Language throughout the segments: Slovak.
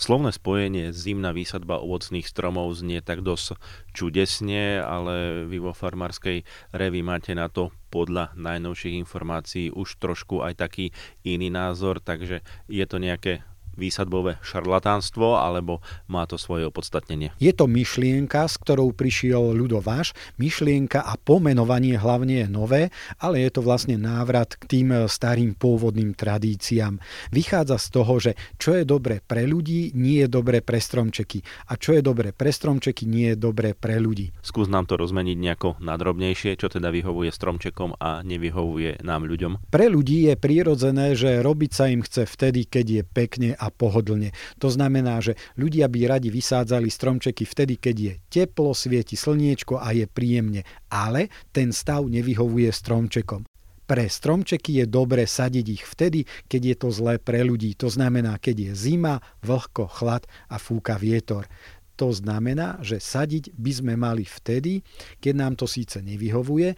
Slovné spojenie zimná výsadba ovocných stromov znie tak dosť čudesne, ale vy vo farmárskej revi máte na to podľa najnovších informácií už trošku aj taký iný názor, takže je to nejaké výsadbové šarlatánstvo, alebo má to svoje opodstatnenie? Je to myšlienka, s ktorou prišiel ľudováš. Myšlienka a pomenovanie hlavne je nové, ale je to vlastne návrat k tým starým pôvodným tradíciám. Vychádza z toho, že čo je dobre pre ľudí, nie je dobre pre stromčeky. A čo je dobre pre stromčeky, nie je dobre pre ľudí. Skús nám to rozmeniť nejako nadrobnejšie, čo teda vyhovuje stromčekom a nevyhovuje nám ľuďom. Pre ľudí je prirodzené, že robiť sa im chce vtedy, keď je pekne a pohodlne. To znamená, že ľudia by radi vysádzali stromčeky vtedy, keď je teplo, svieti slniečko a je príjemne, ale ten stav nevyhovuje stromčekom. Pre stromčeky je dobre sadiť ich vtedy, keď je to zlé pre ľudí. To znamená, keď je zima, vlhko, chlad a fúka vietor. To znamená, že sadiť by sme mali vtedy, keď nám to síce nevyhovuje,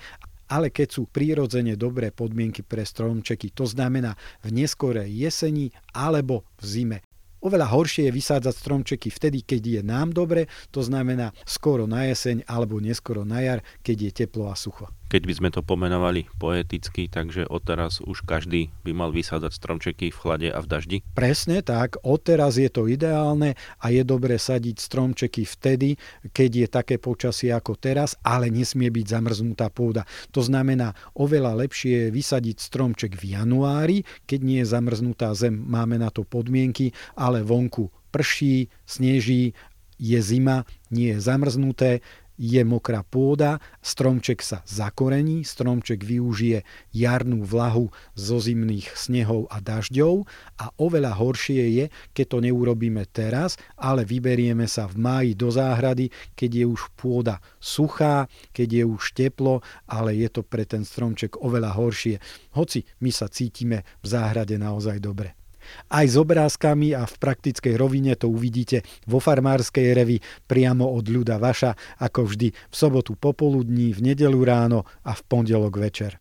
ale keď sú prírodzene dobré podmienky pre stromčeky, to znamená v neskorej jeseni alebo v zime. Oveľa horšie je vysádzať stromčeky vtedy, keď je nám dobre, to znamená skoro na jeseň alebo neskoro na jar, keď je teplo a sucho keď by sme to pomenovali poeticky, takže odteraz už každý by mal vysádzať stromčeky v chlade a v daždi? Presne tak, odteraz je to ideálne a je dobre sadiť stromčeky vtedy, keď je také počasie ako teraz, ale nesmie byť zamrznutá pôda. To znamená, oveľa lepšie je vysadiť stromček v januári, keď nie je zamrznutá zem, máme na to podmienky, ale vonku prší, sneží, je zima, nie je zamrznuté, je mokrá pôda, stromček sa zakorení, stromček využije jarnú vlahu zo zimných snehov a dažďov a oveľa horšie je, keď to neurobíme teraz, ale vyberieme sa v máji do záhrady, keď je už pôda suchá, keď je už teplo, ale je to pre ten stromček oveľa horšie. Hoci my sa cítime v záhrade naozaj dobre. Aj s obrázkami a v praktickej rovine to uvidíte vo farmárskej revi priamo od ľuda vaša, ako vždy v sobotu popoludní, v nedelu ráno a v pondelok večer.